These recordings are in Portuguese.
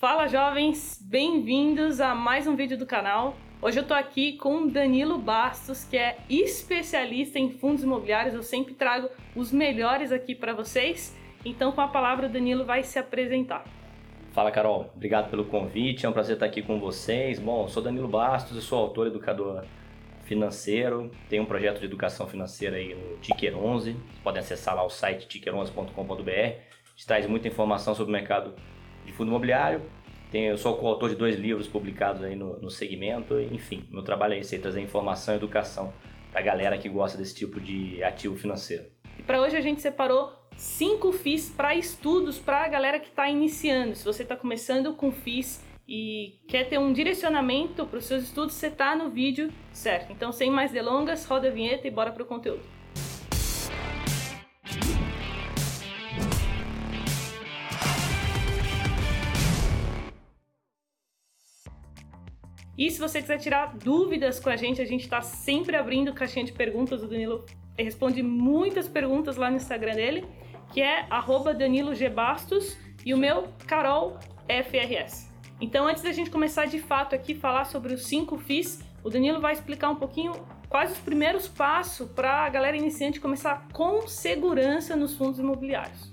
Fala jovens, bem-vindos a mais um vídeo do canal. Hoje eu tô aqui com Danilo Bastos, que é especialista em fundos imobiliários. Eu sempre trago os melhores aqui para vocês. Então, com a palavra, o Danilo vai se apresentar. Fala Carol, obrigado pelo convite, é um prazer estar aqui com vocês. Bom, sou Danilo Bastos, eu sou autor educador financeiro, tenho um projeto de educação financeira aí no Ticker 11, vocês podem acessar lá o site ticker11.com.br, a gente traz muita informação sobre o mercado de fundo imobiliário, eu sou coautor de dois livros publicados aí no, no segmento, enfim, meu trabalho é esse, é trazer informação e educação para a galera que gosta desse tipo de ativo financeiro. E para hoje a gente separou cinco FIIs para estudos para a galera que está iniciando. Se você está começando com FIIs e quer ter um direcionamento para os seus estudos, você está no vídeo certo. Então, sem mais delongas, roda a vinheta e bora para o conteúdo. E se você quiser tirar dúvidas com a gente, a gente está sempre abrindo caixinha de perguntas. O Danilo responde muitas perguntas lá no Instagram dele que é Danilo G. Bastos, e o meu, Carol FRS. Então, antes da gente começar de fato aqui falar sobre os cinco FIIs, o Danilo vai explicar um pouquinho quais os primeiros passos para a galera iniciante começar com segurança nos fundos imobiliários.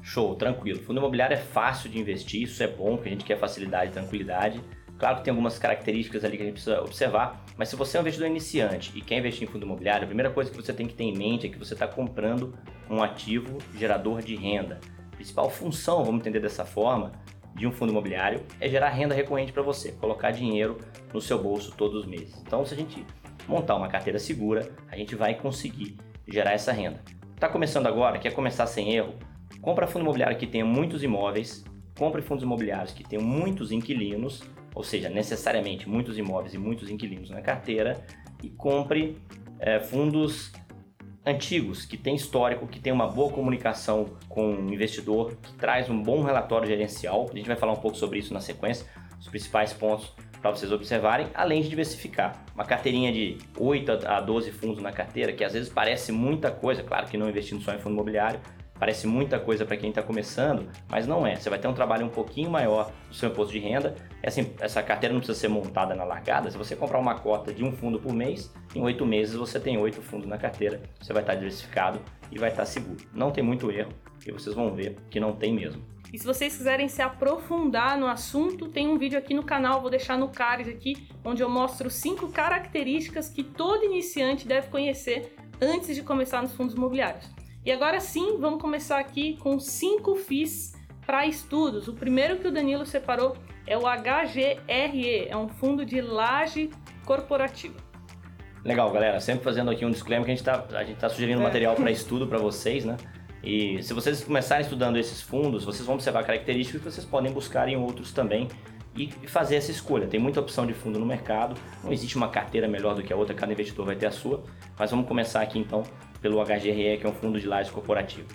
Show, tranquilo. Fundo imobiliário é fácil de investir, isso é bom, porque a gente quer facilidade e tranquilidade. Claro que tem algumas características ali que a gente precisa observar, mas se você é um investidor iniciante e quer investir em fundo imobiliário, a primeira coisa que você tem que ter em mente é que você está comprando um ativo gerador de renda. A principal função, vamos entender dessa forma, de um fundo imobiliário é gerar renda recorrente para você, colocar dinheiro no seu bolso todos os meses. Então, se a gente montar uma carteira segura, a gente vai conseguir gerar essa renda. Está começando agora, quer começar sem erro? Compra fundo imobiliário que tenha muitos imóveis, compre fundos imobiliários que tenham muitos inquilinos ou seja, necessariamente muitos imóveis e muitos inquilinos na carteira, e compre é, fundos antigos, que tem histórico, que tem uma boa comunicação com o investidor, que traz um bom relatório gerencial. A gente vai falar um pouco sobre isso na sequência, os principais pontos para vocês observarem, além de diversificar. Uma carteirinha de 8 a 12 fundos na carteira, que às vezes parece muita coisa, claro que não investindo só em fundo imobiliário, Parece muita coisa para quem está começando, mas não é. Você vai ter um trabalho um pouquinho maior do seu imposto de renda. Essa, essa carteira não precisa ser montada na largada. Se você comprar uma cota de um fundo por mês, em oito meses você tem oito fundos na carteira. Você vai estar tá diversificado e vai estar tá seguro. Não tem muito erro e vocês vão ver que não tem mesmo. E se vocês quiserem se aprofundar no assunto, tem um vídeo aqui no canal, vou deixar no card aqui, onde eu mostro cinco características que todo iniciante deve conhecer antes de começar nos fundos imobiliários. E agora sim, vamos começar aqui com cinco FIIs para estudos. O primeiro que o Danilo separou é o HGRE, é um fundo de laje corporativa. Legal, galera. Sempre fazendo aqui um disclaimer que a gente está tá sugerindo é. material para estudo para vocês, né? E se vocês começarem estudando esses fundos, vocês vão observar características que vocês podem buscar em outros também e fazer essa escolha. Tem muita opção de fundo no mercado, não existe uma carteira melhor do que a outra, cada investidor vai ter a sua. Mas vamos começar aqui então pelo HGRE, que é um fundo de lajes corporativo.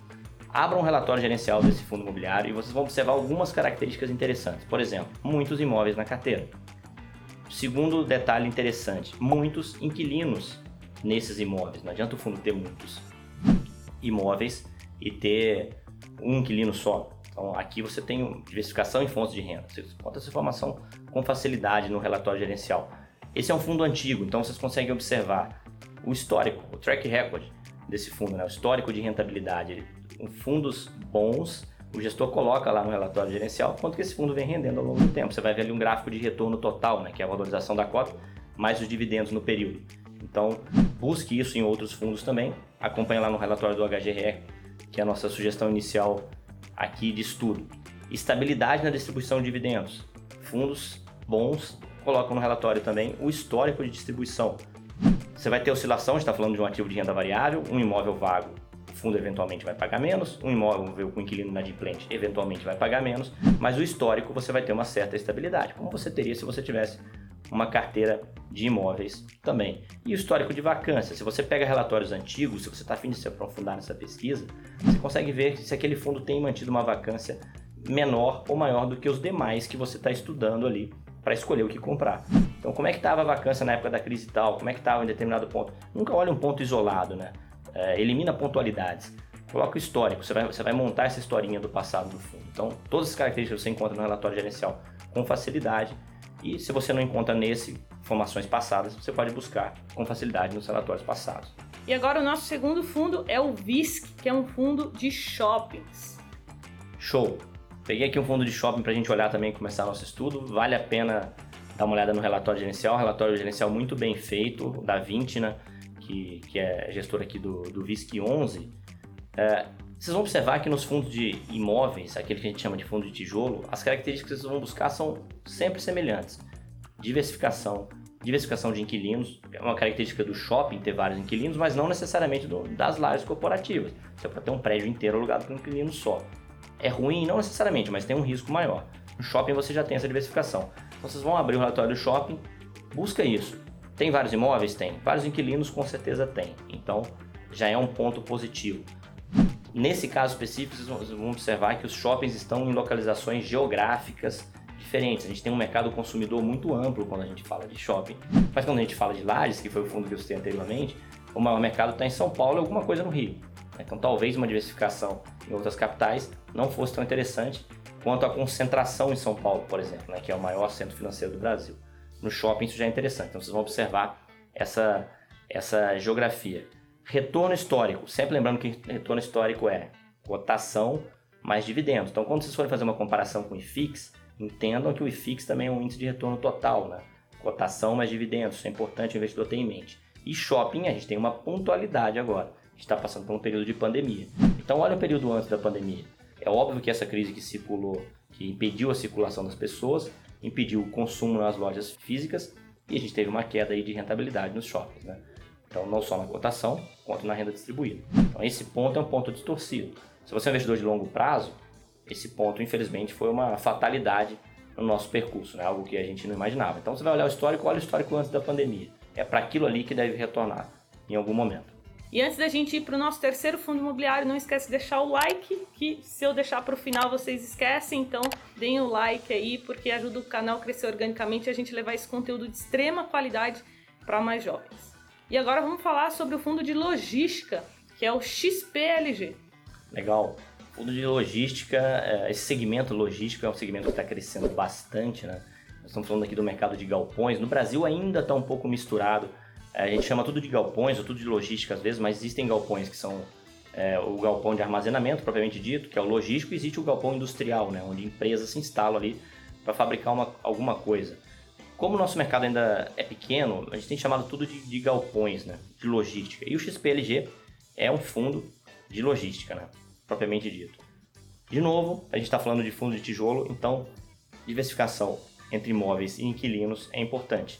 Abra um relatório gerencial desse fundo imobiliário e vocês vão observar algumas características interessantes. Por exemplo, muitos imóveis na carteira. Segundo detalhe interessante, muitos inquilinos nesses imóveis. Não adianta o fundo ter muitos imóveis e ter um inquilino só. Então aqui você tem diversificação em fontes de renda. Você conta essa informação com facilidade no relatório gerencial. Esse é um fundo antigo, então vocês conseguem observar o histórico, o track record desse fundo, né? o histórico de rentabilidade. Fundos bons, o gestor coloca lá no relatório gerencial quanto que esse fundo vem rendendo ao longo do tempo. Você vai ver ali um gráfico de retorno total, né? que é a valorização da cota, mais os dividendos no período. Então, busque isso em outros fundos também. Acompanhe lá no relatório do HGRE, que é a nossa sugestão inicial aqui de estudo. Estabilidade na distribuição de dividendos. Fundos bons colocam no relatório também o histórico de distribuição. Você vai ter oscilação, está falando de um ativo de renda variável, um imóvel vago, o fundo eventualmente vai pagar menos, um imóvel com inquilino inadimplente eventualmente vai pagar menos, mas o histórico você vai ter uma certa estabilidade, como você teria se você tivesse uma carteira de imóveis também. E o histórico de vacância, se você pega relatórios antigos, se você está afim de se aprofundar nessa pesquisa, você consegue ver se aquele fundo tem mantido uma vacância menor ou maior do que os demais que você está estudando ali para escolher o que comprar. Então, como é que estava a vacância na época da crise e tal? Como é que estava em determinado ponto? Nunca olhe um ponto isolado, né? É, elimina pontualidades. coloca o histórico, você vai, você vai montar essa historinha do passado do fundo. Então, todas as características você encontra no relatório gerencial com facilidade e se você não encontra nesse informações passadas, você pode buscar com facilidade nos relatórios passados. E agora o nosso segundo fundo é o VISC, que é um fundo de shoppings. Show! Peguei aqui um fundo de shopping para a gente olhar também e começar nosso estudo. Vale a pena dar uma olhada no relatório gerencial, um relatório gerencial muito bem feito, da Vintina, que, que é gestor aqui do, do VISC 11. É, vocês vão observar que nos fundos de imóveis, aquele que a gente chama de fundo de tijolo, as características que vocês vão buscar são sempre semelhantes. Diversificação, diversificação de inquilinos, é uma característica do shopping ter vários inquilinos, mas não necessariamente do, das lajes corporativas. Você pode ter um prédio inteiro alugado por um inquilino só. É ruim, não necessariamente, mas tem um risco maior. No shopping você já tem essa diversificação. Então vocês vão abrir o relatório do shopping, busca isso. Tem vários imóveis? Tem. Vários inquilinos? Com certeza tem. Então já é um ponto positivo. Nesse caso específico, vocês vão observar que os shoppings estão em localizações geográficas diferentes. A gente tem um mercado consumidor muito amplo quando a gente fala de shopping. Mas quando a gente fala de lajes, que foi o fundo que eu citei anteriormente, o maior mercado está em São Paulo e alguma coisa no Rio. Então talvez uma diversificação em outras capitais não fosse tão interessante quanto a concentração em São Paulo, por exemplo, né, que é o maior centro financeiro do Brasil. No shopping isso já é interessante, então vocês vão observar essa, essa geografia. Retorno histórico, sempre lembrando que retorno histórico é cotação mais dividendos. Então quando vocês forem fazer uma comparação com o IFIX, entendam que o IFIX também é um índice de retorno total, né? cotação mais dividendos, isso é importante o investidor ter em mente. E shopping, a gente tem uma pontualidade agora. A gente está passando por um período de pandemia. Então olha o período antes da pandemia. É óbvio que essa crise que circulou, que impediu a circulação das pessoas, impediu o consumo nas lojas físicas e a gente teve uma queda aí de rentabilidade nos shoppings. Né? Então, não só na cotação, quanto na renda distribuída. Então, esse ponto é um ponto distorcido. Se você é um investidor de longo prazo, esse ponto, infelizmente, foi uma fatalidade no nosso percurso, né? algo que a gente não imaginava. Então, você vai olhar o histórico, olha o histórico antes da pandemia. É para aquilo ali que deve retornar em algum momento. E antes da gente ir para o nosso terceiro fundo imobiliário, não esquece de deixar o like, que se eu deixar para o final vocês esquecem, então deem o like aí, porque ajuda o canal a crescer organicamente e a gente levar esse conteúdo de extrema qualidade para mais jovens. E agora vamos falar sobre o fundo de logística, que é o XPLG. Legal. Fundo de logística, é, esse segmento logístico é um segmento que está crescendo bastante, né? Nós estamos falando aqui do mercado de galpões. No Brasil ainda está um pouco misturado a gente chama tudo de galpões ou tudo de logística às vezes, mas existem galpões que são é, o galpão de armazenamento, propriamente dito, que é o logístico, e existe o galpão industrial, né, onde empresas se instalam ali para fabricar uma, alguma coisa. Como o nosso mercado ainda é pequeno, a gente tem chamado tudo de, de galpões, né, de logística. E o XPLG é um fundo de logística, né, propriamente dito. De novo, a gente está falando de fundo de tijolo, então diversificação entre imóveis e inquilinos é importante.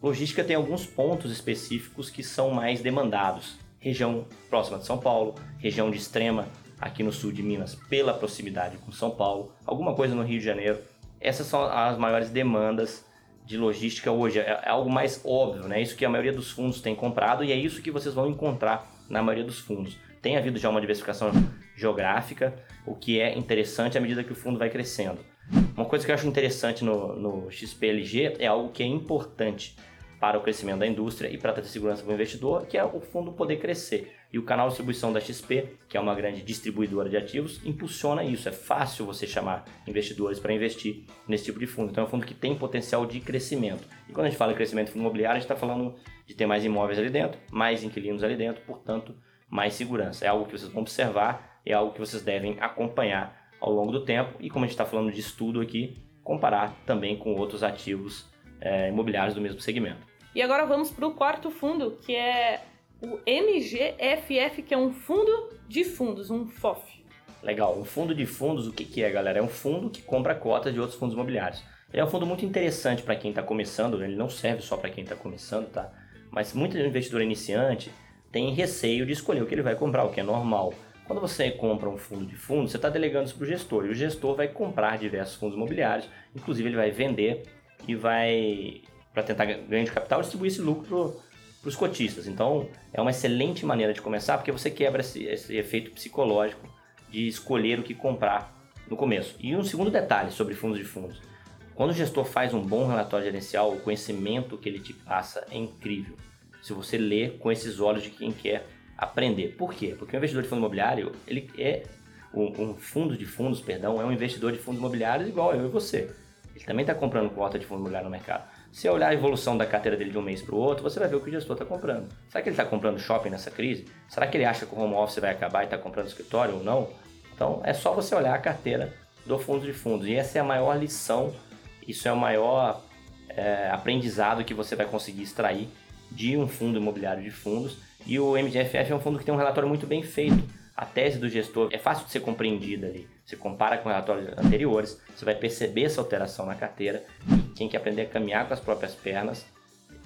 Logística tem alguns pontos específicos que são mais demandados. Região próxima de São Paulo, região de extrema aqui no sul de Minas, pela proximidade com São Paulo, alguma coisa no Rio de Janeiro. Essas são as maiores demandas de logística hoje. É, é algo mais óbvio, né? Isso que a maioria dos fundos tem comprado e é isso que vocês vão encontrar na maioria dos fundos. Tem havido já uma diversificação geográfica, o que é interessante à medida que o fundo vai crescendo. Uma coisa que eu acho interessante no, no XPLG é algo que é importante para o crescimento da indústria e para trazer segurança para o investidor, que é o fundo poder crescer. E o canal de distribuição da XP, que é uma grande distribuidora de ativos, impulsiona isso. É fácil você chamar investidores para investir nesse tipo de fundo. Então é um fundo que tem potencial de crescimento. E quando a gente fala em crescimento imobiliário, a gente está falando de ter mais imóveis ali dentro, mais inquilinos ali dentro, portanto, mais segurança. É algo que vocês vão observar, é algo que vocês devem acompanhar ao longo do tempo. E como a gente está falando de estudo aqui, comparar também com outros ativos é, imobiliários do mesmo segmento. E agora vamos para o quarto fundo, que é o MGFF, que é um fundo de fundos, um FOF. Legal, um fundo de fundos, o que, que é, galera? É um fundo que compra cotas de outros fundos imobiliários. Ele é um fundo muito interessante para quem está começando, ele não serve só para quem está começando, tá? Mas muito investidor iniciante tem receio de escolher o que ele vai comprar, o que é normal. Quando você compra um fundo de fundos, você está delegando isso para o gestor, e o gestor vai comprar diversos fundos imobiliários, inclusive ele vai vender e vai, para tentar ganhar de capital, distribuir esse lucro para os cotistas. Então, é uma excelente maneira de começar, porque você quebra esse, esse efeito psicológico de escolher o que comprar no começo. E um segundo detalhe sobre fundos de fundos. Quando o gestor faz um bom relatório gerencial, o conhecimento que ele te passa é incrível. Se você lê com esses olhos de quem quer aprender. Por quê? Porque o investidor de fundo imobiliário, ele é um, fundo de fundos, perdão, é um investidor de fundos imobiliários igual eu e você. Ele também está comprando cota de fundo imobiliário no mercado. Se olhar a evolução da carteira dele de um mês para o outro, você vai ver o que o gestor está comprando. Será que ele está comprando shopping nessa crise? Será que ele acha que o home office vai acabar e está comprando escritório ou não? Então é só você olhar a carteira do fundo de fundos. E essa é a maior lição, isso é o maior é, aprendizado que você vai conseguir extrair de um fundo imobiliário de fundos. E o MGFF é um fundo que tem um relatório muito bem feito. A tese do gestor é fácil de ser compreendida ali. Você compara com relatórios anteriores, você vai perceber essa alteração na carteira. E quem quer aprender a caminhar com as próprias pernas,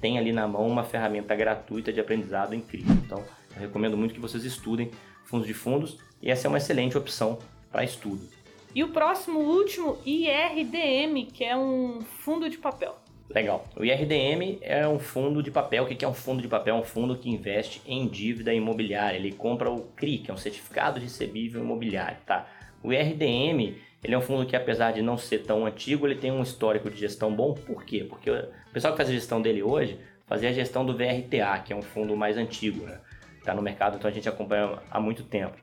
tem ali na mão uma ferramenta gratuita de aprendizado incrível. Então, eu recomendo muito que vocês estudem fundos de fundos e essa é uma excelente opção para estudo. E o próximo, último, IRDM, que é um fundo de papel. Legal. O IRDM é um fundo de papel. O que é um fundo de papel? É um fundo que investe em dívida imobiliária. Ele compra o CRI, que é um certificado de recebível imobiliário, tá? O IRDM, ele é um fundo que apesar de não ser tão antigo, ele tem um histórico de gestão bom. Por quê? Porque o pessoal que faz a gestão dele hoje fazia a gestão do VRTA, que é um fundo mais antigo, né? Tá no mercado, então a gente acompanha há muito tempo.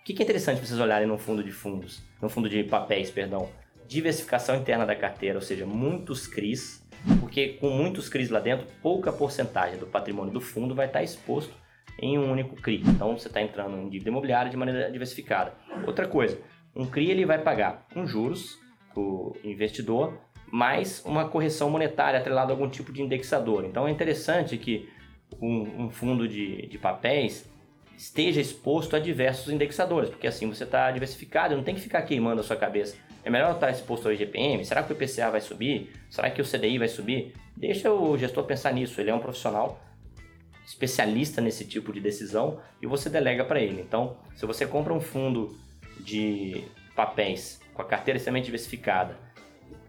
O que é interessante para vocês olharem no fundo de fundos, no fundo de papéis, perdão? Diversificação interna da carteira, ou seja, muitos CRIs porque com muitos CRIs lá dentro, pouca porcentagem do patrimônio do fundo vai estar exposto em um único CRI. Então você está entrando em dívida imobiliária de maneira diversificada. Outra coisa, um CRI ele vai pagar um juros para o investidor, mais uma correção monetária atrelada a algum tipo de indexador. Então é interessante que um, um fundo de, de papéis esteja exposto a diversos indexadores, porque assim você está diversificado, não tem que ficar queimando a sua cabeça. É melhor estar exposto ao IGPM? Será que o IPCA vai subir? Será que o CDI vai subir? Deixa o gestor pensar nisso, ele é um profissional especialista nesse tipo de decisão e você delega para ele. Então, se você compra um fundo de papéis com a carteira extremamente diversificada,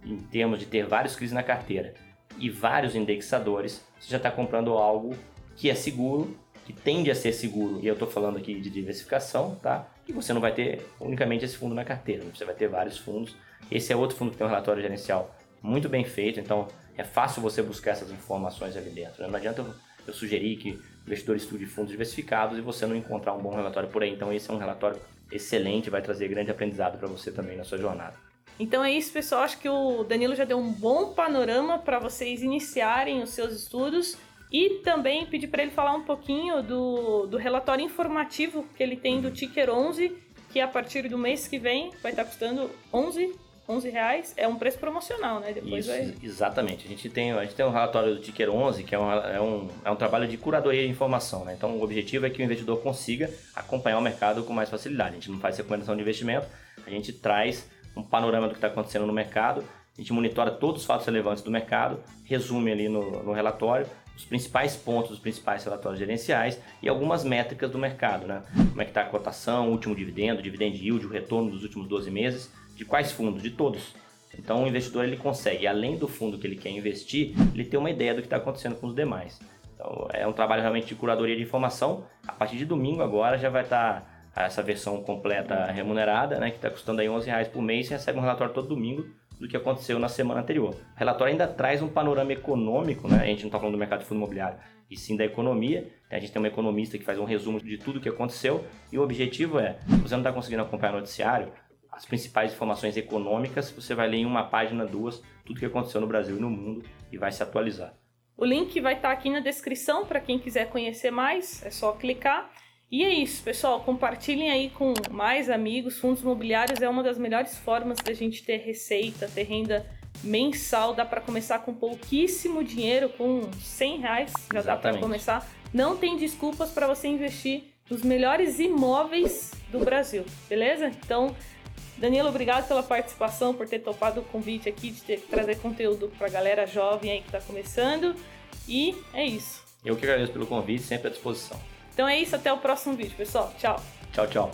em termos de ter vários CRIs na carteira e vários indexadores, você já está comprando algo que é seguro que tende a ser seguro, e eu estou falando aqui de diversificação, tá? E você não vai ter unicamente esse fundo na carteira, você vai ter vários fundos. Esse é outro fundo que tem um relatório gerencial muito bem feito, então é fácil você buscar essas informações ali dentro. Né? Não adianta eu sugerir que o investidor estude fundos diversificados e você não encontrar um bom relatório por aí. Então esse é um relatório excelente, vai trazer grande aprendizado para você também na sua jornada. Então é isso, pessoal. Acho que o Danilo já deu um bom panorama para vocês iniciarem os seus estudos e também pedi para ele falar um pouquinho do, do relatório informativo que ele tem do Ticker 11, que a partir do mês que vem vai estar tá custando 11 11 reais é um preço promocional, né? Depois Isso, vai... exatamente. A gente, tem, a gente tem um relatório do Ticker 11, que é um, é, um, é um trabalho de curadoria de informação, né? Então, o objetivo é que o investidor consiga acompanhar o mercado com mais facilidade. A gente não faz recomendação de investimento, a gente traz um panorama do que está acontecendo no mercado, a gente monitora todos os fatos relevantes do mercado, resume ali no, no relatório os principais pontos dos principais relatórios gerenciais e algumas métricas do mercado, né? Como é que está a cotação, o último dividendo, o dividend yield, o retorno dos últimos 12 meses, de quais fundos? De todos. Então o investidor ele consegue, além do fundo que ele quer investir, ele ter uma ideia do que está acontecendo com os demais. Então é um trabalho realmente de curadoria de informação. A partir de domingo agora já vai estar tá essa versão completa remunerada, né, que está custando aí 11 reais por mês. Você recebe um relatório todo domingo do que aconteceu na semana anterior. O relatório ainda traz um panorama econômico, né? a gente não está falando do mercado de fundo imobiliário, e sim da economia. A gente tem um economista que faz um resumo de tudo o que aconteceu, e o objetivo é, você não está conseguindo acompanhar o noticiário, as principais informações econômicas, você vai ler em uma página, duas, tudo o que aconteceu no Brasil e no mundo, e vai se atualizar. O link vai estar tá aqui na descrição para quem quiser conhecer mais, é só clicar. E é isso, pessoal. Compartilhem aí com mais amigos. Fundos imobiliários é uma das melhores formas da gente ter receita, ter renda mensal. Dá para começar com pouquíssimo dinheiro, com 100 reais já Exatamente. dá para começar. Não tem desculpas para você investir nos melhores imóveis do Brasil, beleza? Então, Danilo, obrigado pela participação, por ter topado o convite aqui de ter, trazer conteúdo para a galera jovem aí que está começando. E é isso. Eu que agradeço pelo convite, sempre à disposição. Então é isso, até o próximo vídeo, pessoal. Tchau. Tchau, tchau.